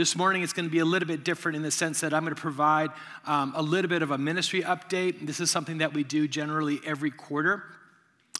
This morning it's going to be a little bit different in the sense that I'm going to provide um, a little bit of a ministry update. This is something that we do generally every quarter.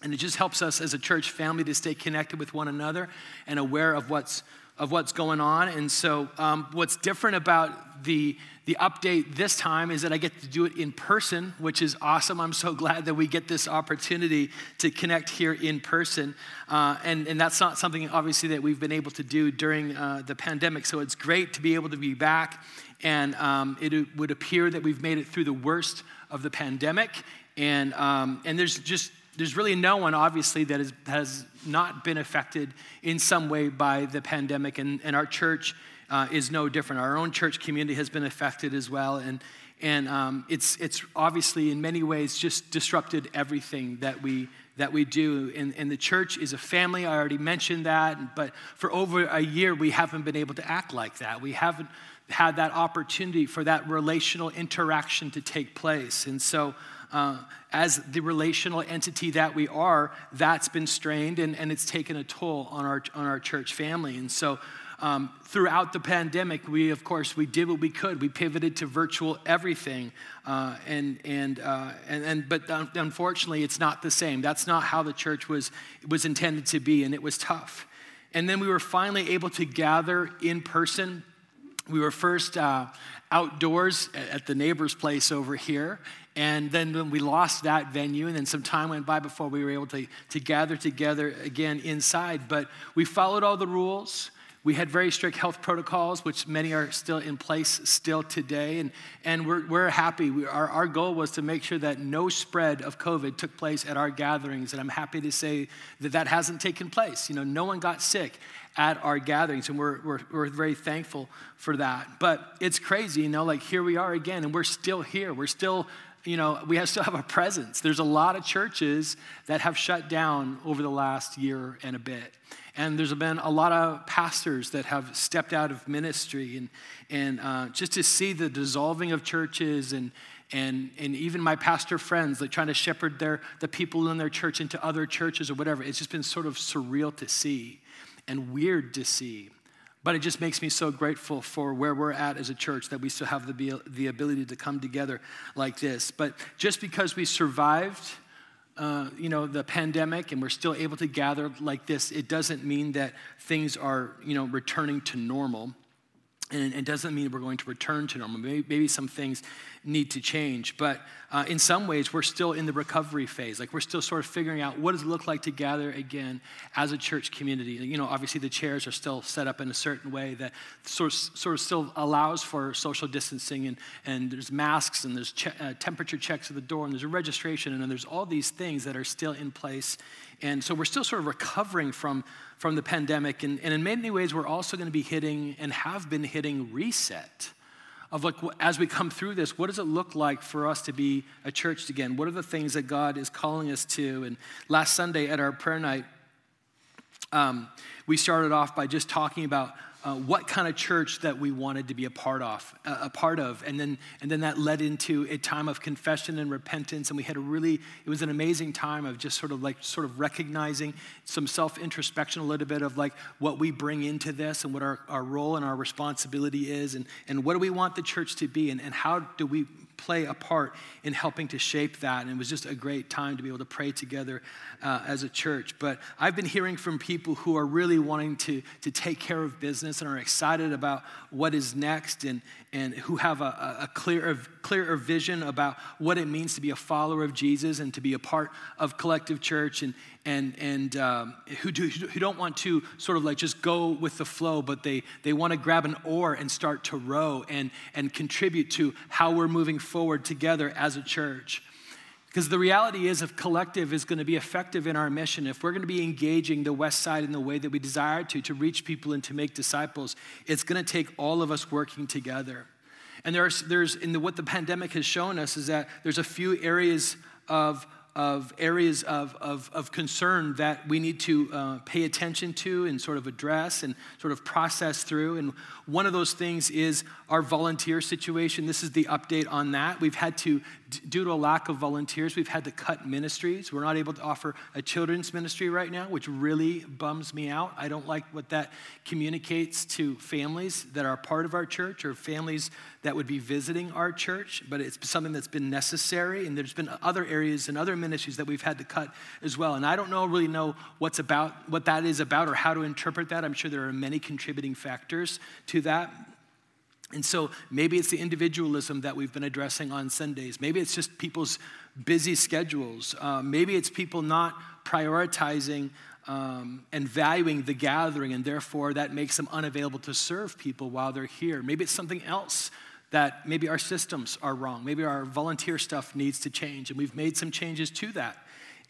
And it just helps us as a church family to stay connected with one another and aware of what's of what's going on. And so, um, what's different about the the update this time is that I get to do it in person, which is awesome. I'm so glad that we get this opportunity to connect here in person. Uh, and, and that's not something, obviously, that we've been able to do during uh, the pandemic. So it's great to be able to be back. And um, it would appear that we've made it through the worst of the pandemic. And, um, and there's just there's really no one, obviously, that is, has not been affected in some way by the pandemic. And, and our church uh, is no different. Our own church community has been affected as well. And, and um, it's, it's obviously, in many ways, just disrupted everything that we, that we do. And, and the church is a family. I already mentioned that. But for over a year, we haven't been able to act like that. We haven't had that opportunity for that relational interaction to take place. And so, uh, as the relational entity that we are, that's been strained and, and it's taken a toll on our, on our church family. And so, um, throughout the pandemic, we, of course, we did what we could. We pivoted to virtual everything. Uh, and, and, uh, and, and, but unfortunately, it's not the same. That's not how the church was, was intended to be, and it was tough. And then we were finally able to gather in person. We were first uh, outdoors at the neighbor's place over here. And then we lost that venue, and then some time went by before we were able to, to gather together again inside. But we followed all the rules. We had very strict health protocols, which many are still in place still today. And, and we're, we're happy. We, our, our goal was to make sure that no spread of COVID took place at our gatherings. And I'm happy to say that that hasn't taken place. You know, no one got sick at our gatherings. And we're, we're, we're very thankful for that. But it's crazy, you know, like here we are again, and we're still here. We're still you know, we have, still have a presence. There's a lot of churches that have shut down over the last year and a bit. And there's been a lot of pastors that have stepped out of ministry. And, and uh, just to see the dissolving of churches and, and, and even my pastor friends, like trying to shepherd their, the people in their church into other churches or whatever, it's just been sort of surreal to see and weird to see. But it just makes me so grateful for where we're at as a church that we still have the, the ability to come together like this. But just because we survived, uh, you know, the pandemic and we're still able to gather like this, it doesn't mean that things are, you know, returning to normal. And it doesn't mean we're going to return to normal. Maybe, maybe some things need to change. But uh, in some ways, we're still in the recovery phase. Like we're still sort of figuring out what does it look like to gather again as a church community. You know, obviously the chairs are still set up in a certain way that sort of, sort of still allows for social distancing, and, and there's masks, and there's che- uh, temperature checks at the door, and there's a registration, and there's all these things that are still in place. And so we're still sort of recovering from, from the pandemic. And, and in many ways, we're also going to be hitting and have been hitting reset of like as we come through this what does it look like for us to be a church again? What are the things that god is calling us to? And last sunday at our prayer night um, we started off by just talking about uh, what kind of church that we wanted to be a part of, uh, a part of, and then and then that led into a time of confession and repentance, and we had a really it was an amazing time of just sort of like sort of recognizing some self introspection, a little bit of like what we bring into this and what our, our role and our responsibility is, and and what do we want the church to be, and, and how do we play a part in helping to shape that. And it was just a great time to be able to pray together uh, as a church. But I've been hearing from people who are really wanting to, to take care of business and are excited about what is next and, and who have a, a clearer, clearer vision about what it means to be a follower of Jesus and to be a part of collective church and, and, and um, who, do, who don't want to sort of like just go with the flow, but they, they want to grab an oar and start to row and, and contribute to how we're moving forward together as a church. Because the reality is, if collective is going to be effective in our mission, if we're going to be engaging the West Side in the way that we desire to, to reach people and to make disciples, it's going to take all of us working together. And there's, there's in the, what the pandemic has shown us is that there's a few areas of of areas of, of, of, concern that we need to uh, pay attention to and sort of address and sort of process through. And one of those things is our volunteer situation. This is the update on that. We've had to due to a lack of volunteers, we've had to cut ministries. We're not able to offer a children's ministry right now, which really bums me out. I don't like what that communicates to families that are part of our church or families that would be visiting our church, but it's something that's been necessary. And there's been other areas and other ministries that we've had to cut as well. And I don't know really know what's about, what that is about or how to interpret that. I'm sure there are many contributing factors to that. And so maybe it's the individualism that we've been addressing on Sundays. Maybe it's just people's busy schedules. Uh, maybe it's people not prioritizing um, and valuing the gathering, and therefore that makes them unavailable to serve people while they're here. Maybe it's something else that maybe our systems are wrong. Maybe our volunteer stuff needs to change, and we've made some changes to that.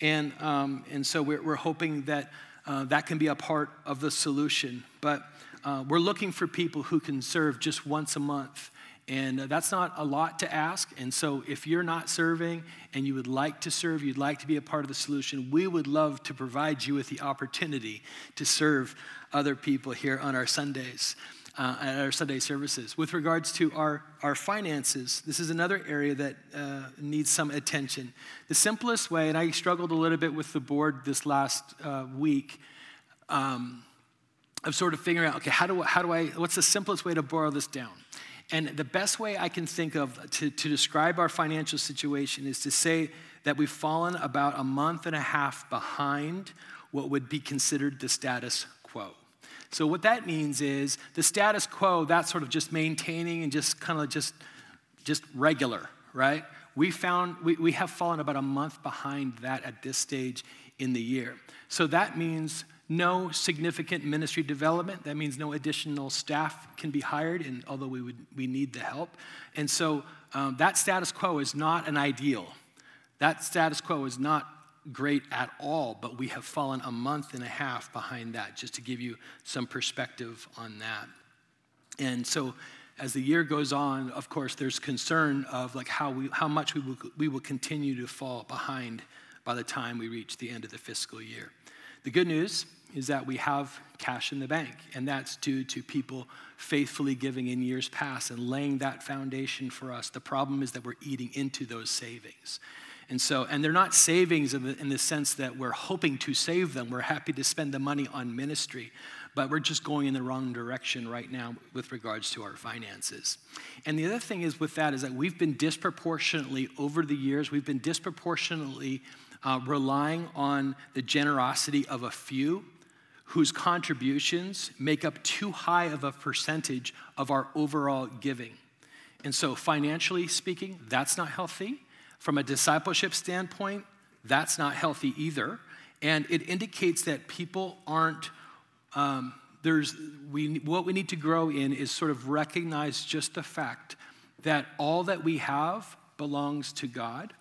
And, um, and so we're, we're hoping that uh, that can be a part of the solution. But uh, we're looking for people who can serve just once a month. And uh, that's not a lot to ask. And so, if you're not serving and you would like to serve, you'd like to be a part of the solution, we would love to provide you with the opportunity to serve other people here on our Sundays. Uh, at our Sunday services. With regards to our, our finances, this is another area that uh, needs some attention. The simplest way, and I struggled a little bit with the board this last uh, week, um, of sort of figuring out, okay, how do, how do I, what's the simplest way to boil this down? And the best way I can think of to, to describe our financial situation is to say that we've fallen about a month and a half behind what would be considered the status quo. So, what that means is the status quo, that's sort of just maintaining and just kind of just, just regular, right? We found we, we have fallen about a month behind that at this stage in the year. So, that means no significant ministry development. That means no additional staff can be hired, and although we would we need the help. And so um, that status quo is not an ideal. That status quo is not great at all, but we have fallen a month and a half behind that, just to give you some perspective on that. And so as the year goes on, of course, there's concern of like how, we, how much we will, we will continue to fall behind by the time we reach the end of the fiscal year. The good news is that we have cash in the bank, and that's due to people faithfully giving in years past and laying that foundation for us. The problem is that we're eating into those savings. And so, and they're not savings in the, in the sense that we're hoping to save them. We're happy to spend the money on ministry, but we're just going in the wrong direction right now with regards to our finances. And the other thing is with that is that we've been disproportionately, over the years, we've been disproportionately uh, relying on the generosity of a few whose contributions make up too high of a percentage of our overall giving. And so, financially speaking, that's not healthy. From a discipleship standpoint, that's not healthy either. And it indicates that people aren't, um, there's, we, what we need to grow in is sort of recognize just the fact that all that we have belongs to God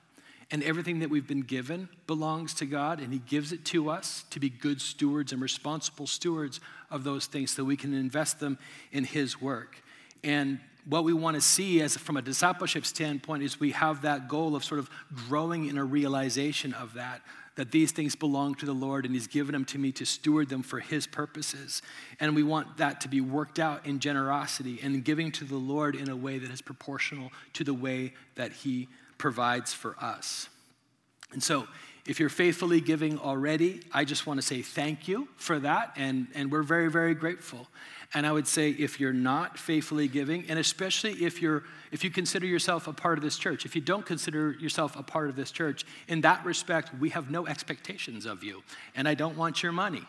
and everything that we've been given belongs to God, and He gives it to us to be good stewards and responsible stewards of those things so we can invest them in His work. And what we want to see as from a discipleship standpoint is we have that goal of sort of growing in a realization of that that these things belong to the Lord and He's given them to me to steward them for His purposes. And we want that to be worked out in generosity and giving to the Lord in a way that is proportional to the way that He provides for us. And so, if you're faithfully giving already, I just want to say thank you for that, and, and we're very, very grateful. And I would say if you're not faithfully giving, and especially if you're if you consider yourself a part of this church, if you don't consider yourself a part of this church, in that respect, we have no expectations of you, and I don't want your money.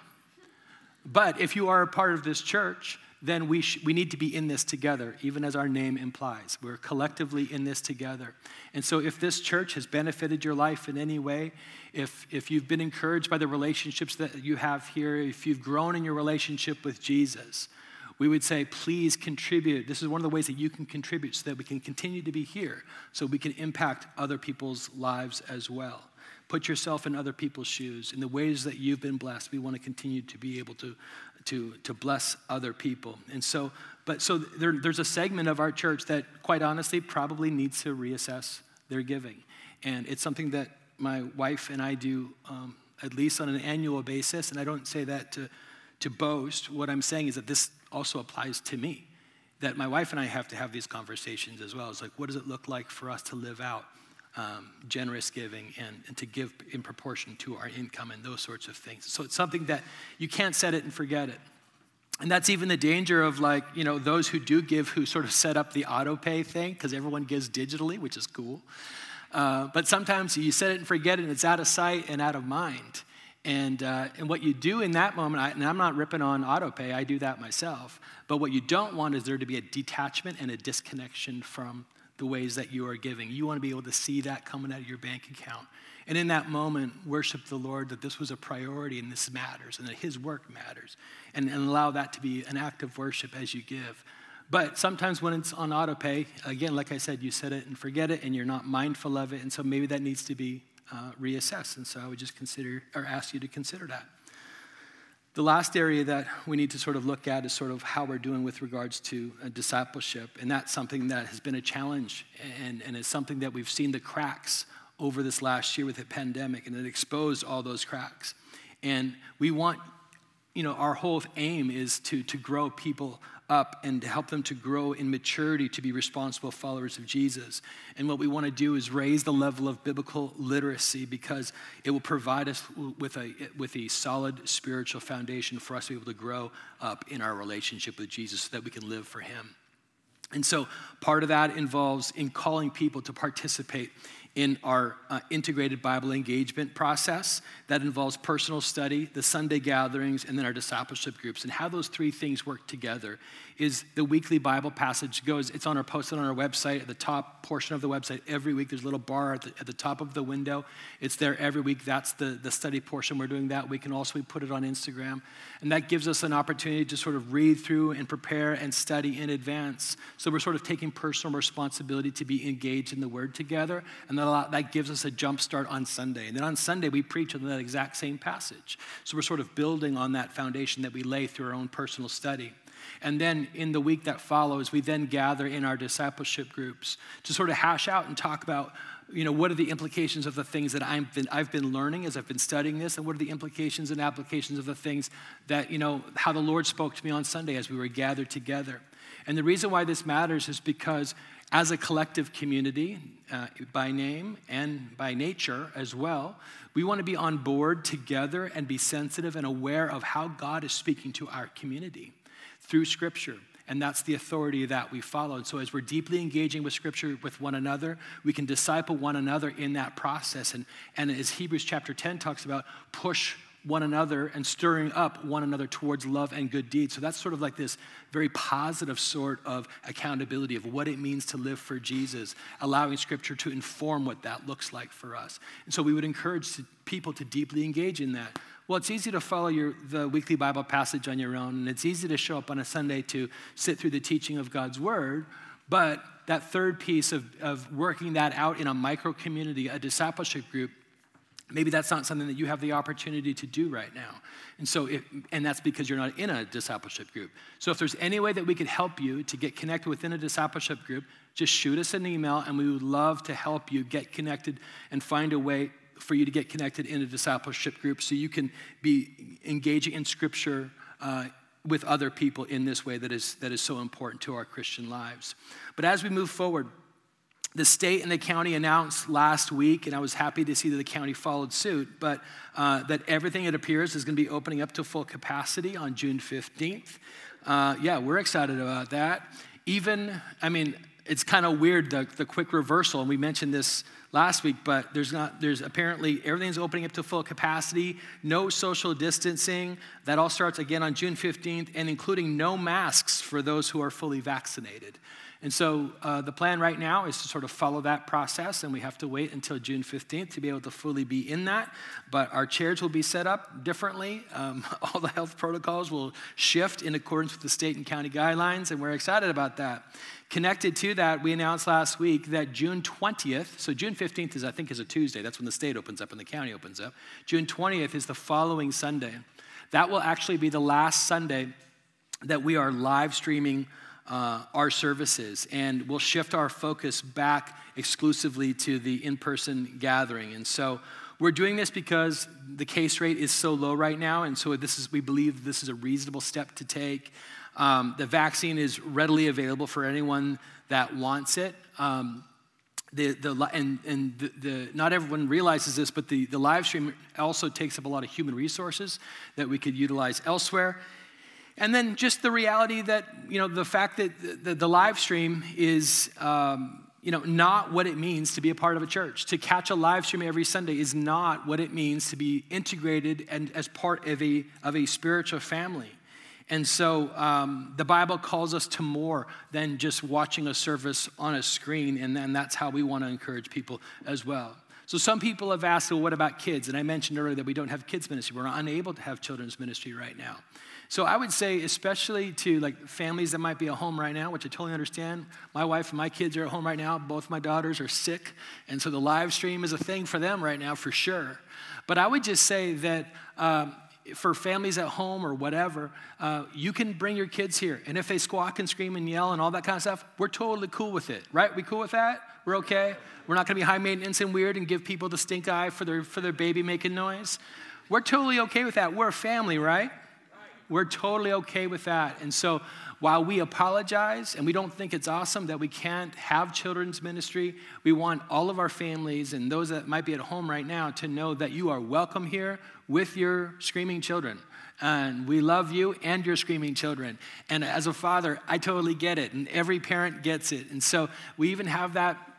But if you are a part of this church, then we, sh- we need to be in this together, even as our name implies. We're collectively in this together. And so, if this church has benefited your life in any way, if, if you've been encouraged by the relationships that you have here, if you've grown in your relationship with Jesus, we would say, please contribute. This is one of the ways that you can contribute so that we can continue to be here, so we can impact other people's lives as well. Put yourself in other people's shoes. In the ways that you've been blessed, we want to continue to be able to to, to bless other people. And so, but so there, there's a segment of our church that, quite honestly, probably needs to reassess their giving. And it's something that my wife and I do um, at least on an annual basis. And I don't say that to, to boast. What I'm saying is that this also applies to me. That my wife and I have to have these conversations as well. It's like, what does it look like for us to live out um, generous giving and, and to give in proportion to our income and those sorts of things. So it's something that you can't set it and forget it. And that's even the danger of like, you know, those who do give who sort of set up the auto pay thing because everyone gives digitally, which is cool. Uh, but sometimes you set it and forget it and it's out of sight and out of mind. And, uh, and what you do in that moment, I, and I'm not ripping on auto pay, I do that myself. But what you don't want is there to be a detachment and a disconnection from the ways that you are giving. You want to be able to see that coming out of your bank account. And in that moment, worship the Lord that this was a priority and this matters and that His work matters. And, and allow that to be an act of worship as you give. But sometimes when it's on auto pay, again, like I said, you set it and forget it and you're not mindful of it. And so maybe that needs to be uh, reassessed. And so I would just consider or ask you to consider that. The last area that we need to sort of look at is sort of how we're doing with regards to uh, discipleship. And that's something that has been a challenge and, and it's something that we've seen the cracks over this last year with the pandemic, and it exposed all those cracks. And we want, you know, our whole aim is to, to grow people up and to help them to grow in maturity to be responsible followers of Jesus. And what we want to do is raise the level of biblical literacy because it will provide us with a, with a solid spiritual foundation for us to be able to grow up in our relationship with Jesus so that we can live for Him. And so part of that involves in calling people to participate in our uh, integrated Bible engagement process. That involves personal study, the Sunday gatherings, and then our discipleship groups. And how those three things work together is the weekly Bible passage goes, it's on our posted on our website at the top portion of the website every week. There's a little bar at the, at the top of the window. It's there every week. That's the, the study portion. We're doing that We can also we put it on Instagram. And that gives us an opportunity to sort of read through and prepare and study in advance. So we're sort of taking personal responsibility to be engaged in the word together. And that, that gives us a jump start on Sunday. And then on Sunday, we preach on that exact same passage. So we're sort of building on that foundation that we lay through our own personal study. And then in the week that follows, we then gather in our discipleship groups to sort of hash out and talk about you know, what are the implications of the things that I've been, I've been learning as I've been studying this, and what are the implications and applications of the things that, you know, how the Lord spoke to me on Sunday as we were gathered together. And the reason why this matters is because as a collective community, uh, by name and by nature as well, we want to be on board together and be sensitive and aware of how God is speaking to our community through Scripture. And that's the authority that we follow. And so, as we're deeply engaging with Scripture with one another, we can disciple one another in that process. And, and as Hebrews chapter 10 talks about, push one another and stirring up one another towards love and good deeds. So that's sort of like this very positive sort of accountability of what it means to live for Jesus, allowing Scripture to inform what that looks like for us. And so we would encourage people to deeply engage in that. Well, it's easy to follow your, the weekly Bible passage on your own, and it's easy to show up on a Sunday to sit through the teaching of God's Word, but that third piece of, of working that out in a micro community, a discipleship group, maybe that's not something that you have the opportunity to do right now. And so, if, and that's because you're not in a discipleship group. So, if there's any way that we could help you to get connected within a discipleship group, just shoot us an email and we would love to help you get connected and find a way for you to get connected in a discipleship group so you can be engaging in Scripture uh, with other people in this way that is, that is so important to our Christian lives. But as we move forward, the state and the county announced last week, and I was happy to see that the county followed suit, but uh, that everything, it appears, is going to be opening up to full capacity on June 15th. Uh, yeah, we're excited about that. Even, I mean, it's kind of weird, the, the quick reversal, and we mentioned this last week, but there's not, there's apparently everything's opening up to full capacity, no social distancing. That all starts again on June 15th, and including no masks for those who are fully vaccinated. And so uh, the plan right now is to sort of follow that process, and we have to wait until June 15th to be able to fully be in that. But our chairs will be set up differently. Um, all the health protocols will shift in accordance with the state and county guidelines, and we're excited about that. Connected to that, we announced last week that June 20th, so June 15th is, I think, is a Tuesday. That's when the state opens up and the county opens up. June 20th is the following Sunday. That will actually be the last Sunday that we are live streaming uh, our services, and we'll shift our focus back exclusively to the in person gathering. And so we're doing this because the case rate is so low right now, and so this is, we believe this is a reasonable step to take. Um, the vaccine is readily available for anyone that wants it. Um, the, the, and, and the, the, not everyone realizes this, but the, the live stream also takes up a lot of human resources that we could utilize elsewhere. And then just the reality that, you know, the fact that the, the live stream is, um, you know, not what it means to be a part of a church. To catch a live stream every Sunday is not what it means to be integrated and as part of a, of a spiritual family. And so um, the Bible calls us to more than just watching a service on a screen, and then that's how we want to encourage people as well. So some people have asked, well, what about kids? And I mentioned earlier that we don't have kids ministry. We're unable to have children's ministry right now. So I would say, especially to like families that might be at home right now, which I totally understand. My wife and my kids are at home right now. Both my daughters are sick, and so the live stream is a thing for them right now for sure. But I would just say that um, for families at home or whatever, uh, you can bring your kids here. And if they squawk and scream and yell and all that kind of stuff, we're totally cool with it, right? We cool with that? We're okay? We're not gonna be high maintenance and weird and give people the stink eye for their, for their baby making noise. We're totally okay with that. We're a family, right? We're totally okay with that. And so while we apologize and we don't think it's awesome that we can't have children's ministry, we want all of our families and those that might be at home right now to know that you are welcome here with your screaming children. And we love you and your screaming children. And as a father, I totally get it. And every parent gets it. And so we even have that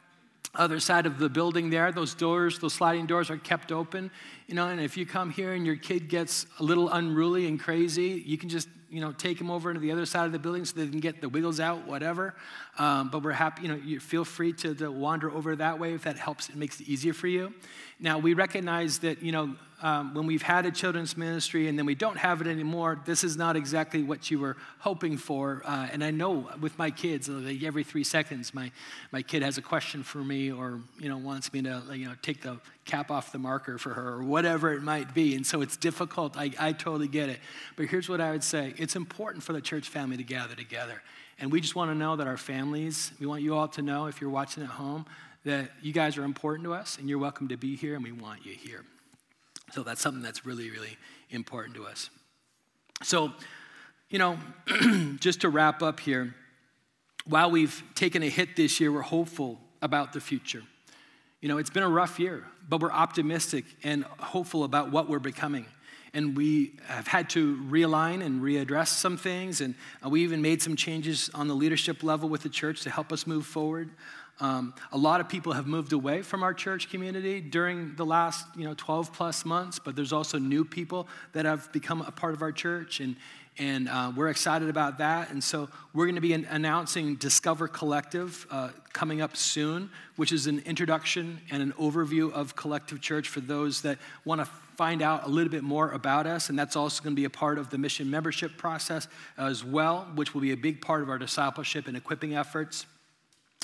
other side of the building there those doors those sliding doors are kept open you know and if you come here and your kid gets a little unruly and crazy you can just you know, take them over to the other side of the building so they can get the wiggles out, whatever. Um, but we're happy, you know, you feel free to, to wander over that way if that helps, it makes it easier for you. Now, we recognize that, you know, um, when we've had a children's ministry and then we don't have it anymore, this is not exactly what you were hoping for. Uh, and I know with my kids, like every three seconds, my, my kid has a question for me or, you know, wants me to, you know, take the cap off the marker for her or whatever it might be. And so it's difficult. I, I totally get it. But here's what I would say it's important for the church family to gather together. And we just want to know that our families, we want you all to know if you're watching at home, that you guys are important to us and you're welcome to be here and we want you here. So that's something that's really, really important to us. So, you know, just to wrap up here, while we've taken a hit this year, we're hopeful about the future. You know, it's been a rough year, but we're optimistic and hopeful about what we're becoming. And we have had to realign and readdress some things, and we even made some changes on the leadership level with the church to help us move forward. Um, a lot of people have moved away from our church community during the last, you know, 12 plus months, but there's also new people that have become a part of our church, and, and uh, we're excited about that. And so we're going to be announcing Discover Collective uh, coming up soon, which is an introduction and an overview of Collective Church for those that want to find out a little bit more about us. And that's also going to be a part of the mission membership process as well, which will be a big part of our discipleship and equipping efforts.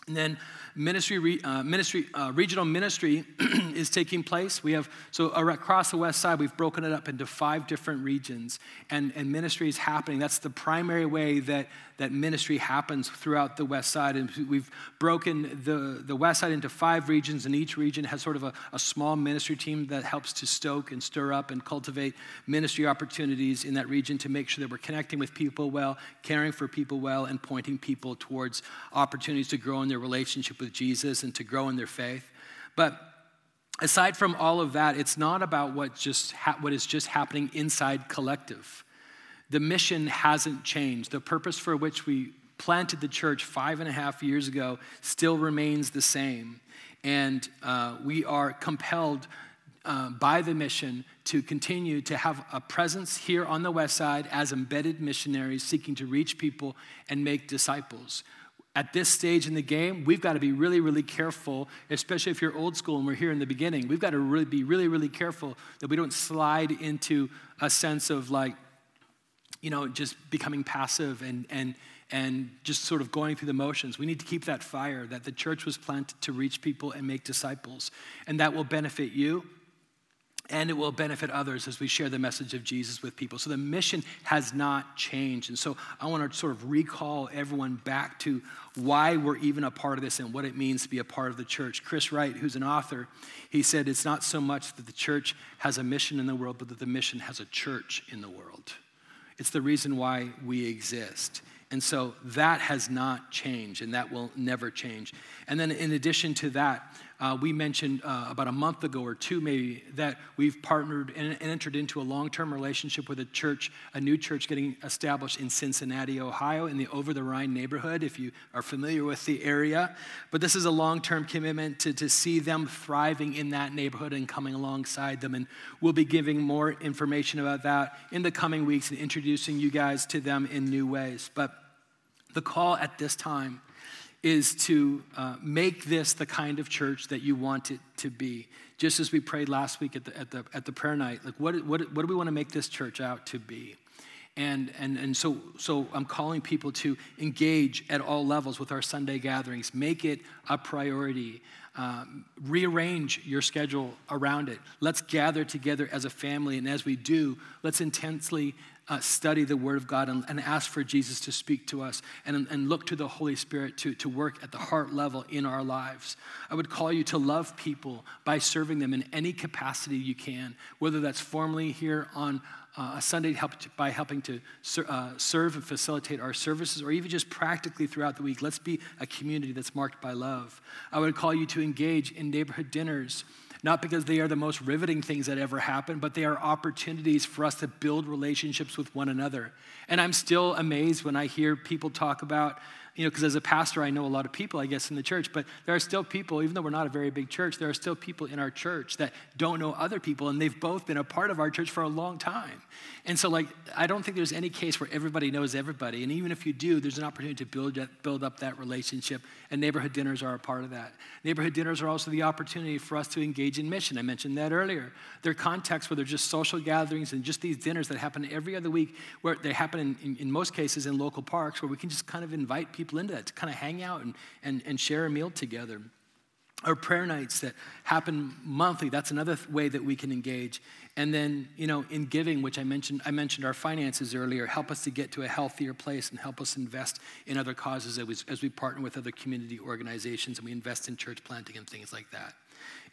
And then ministry, uh, ministry uh, regional ministry is taking place. We have, so across the west side, we've broken it up into five different regions, and, and ministry is happening. That's the primary way that, that ministry happens throughout the west side. And we've broken the, the west side into five regions, and each region has sort of a, a small ministry team that helps to stoke and stir up and cultivate ministry opportunities in that region to make sure that we're connecting with people well, caring for people well, and pointing people towards opportunities to grow in their relationship with Jesus and to grow in their faith. But aside from all of that, it's not about what, just ha- what is just happening inside collective. The mission hasn't changed. The purpose for which we planted the church five and a half years ago still remains the same. And uh, we are compelled uh, by the mission to continue to have a presence here on the west side as embedded missionaries seeking to reach people and make disciples at this stage in the game, we've got to be really, really careful, especially if you're old school and we're here in the beginning. We've got to really be really, really careful that we don't slide into a sense of like, you know, just becoming passive and and and just sort of going through the motions. We need to keep that fire that the church was planted to reach people and make disciples. And that will benefit you and it will benefit others as we share the message of Jesus with people. So the mission has not changed. And so I want to sort of recall everyone back to why we're even a part of this and what it means to be a part of the church. Chris Wright, who's an author, he said it's not so much that the church has a mission in the world, but that the mission has a church in the world. It's the reason why we exist. And so that has not changed, and that will never change. And then, in addition to that, uh, we mentioned uh, about a month ago or two maybe that we've partnered and, entered into a long term relationship with a church, a new church getting established in Cincinnati, Ohio, in the Over the Rhine neighborhood, if you are familiar with the area. But this is a long term commitment to, to see them thriving in that neighborhood and coming alongside them. And we'll be giving more information about that in the coming weeks and introducing you guys to them in new ways. But the call at this time is to uh, make this the kind of church that you want it to be. Just as we prayed last week at the, at the, at the prayer night, like what, what, what do we want to make this church out to be? And, and, and so, so I'm calling people to engage at all levels with our Sunday gatherings. Make it a priority. Um, rearrange your schedule around it. Let's gather together as a family. And as we do, let's intensely uh, study the Word of God and, and, ask for Jesus to speak to us and, and look to the Holy Spirit to, to work at the heart level in our lives. I would call you to love people by serving them in any capacity you can, whether that's formally here on uh, a Sunday by helping to ser, uh, serve and facilitate our services, or even just practically throughout the week. Let's be a community that's marked by love. I would call you to engage in neighborhood dinners not because they are the most riveting things that ever happened, but they are opportunities for us to build relationships with one another. And I'm still amazed when I hear people talk about you know, because as a pastor, I know a lot of people, I guess, in the church, but there are still people, even though we're not a very big church, there are still people in our church that don't know other people, and they've both been a part of our church for a long time. And so, like, I don't think there's any case where everybody knows everybody. And even if you do, there's an opportunity to build, build up that relationship, and neighborhood dinners are a part of that. Neighborhood dinners are also the opportunity for us to engage in mission. I mentioned that earlier. They're contexts where they're just social gatherings and just these dinners that happen every other week, where they happen in, in, in most cases in local parks, where we can just kind of invite people people into that to kind of hang out and, and, and share a meal together. Our prayer nights that happen monthly, that's another way that we can engage. And then, you know, in giving, which I mentioned, I mentioned our finances earlier, help us to get to a healthier place and help us invest in other causes as we, as we partner with other community organizations and we invest in church planting and things like that.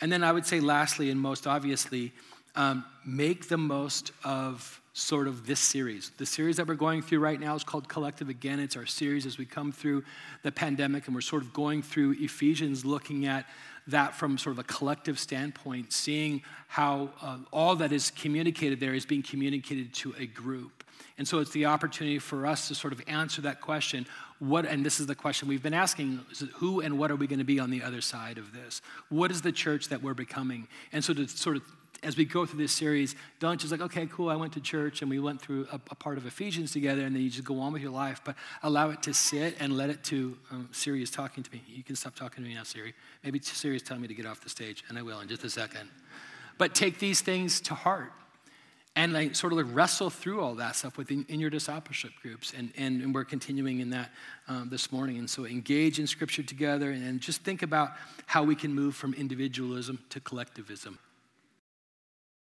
And then I would say, lastly, and most obviously, um, make the most of sort of this series. The series that we're going through right now is called Collective Again. It's our series as we come through the pandemic, and we're sort of going through Ephesians, looking at that from sort of a collective standpoint, seeing how uh, all that is communicated there is being communicated to a group. And so it's the opportunity for us to sort of answer that question. What, and this is the question we've been asking who and what are we going to be on the other side of this? What is the church that we're becoming? And so to sort of as we go through this series, don't just like, okay, cool, I went to church and we went through a, a, part of Ephesians together, and then you just go on with your life, but allow it to sit and let it to. Um, Siri is talking to me. You can stop talking to me now, Siri. Maybe Siri is telling me to get off the stage, and I will in just a second. But take these things to heart and like sort of like wrestle through all that stuff within in your discipleship groups and, and, and we're continuing in that um, this morning and so engage in scripture together and just think about how we can move from individualism to collectivism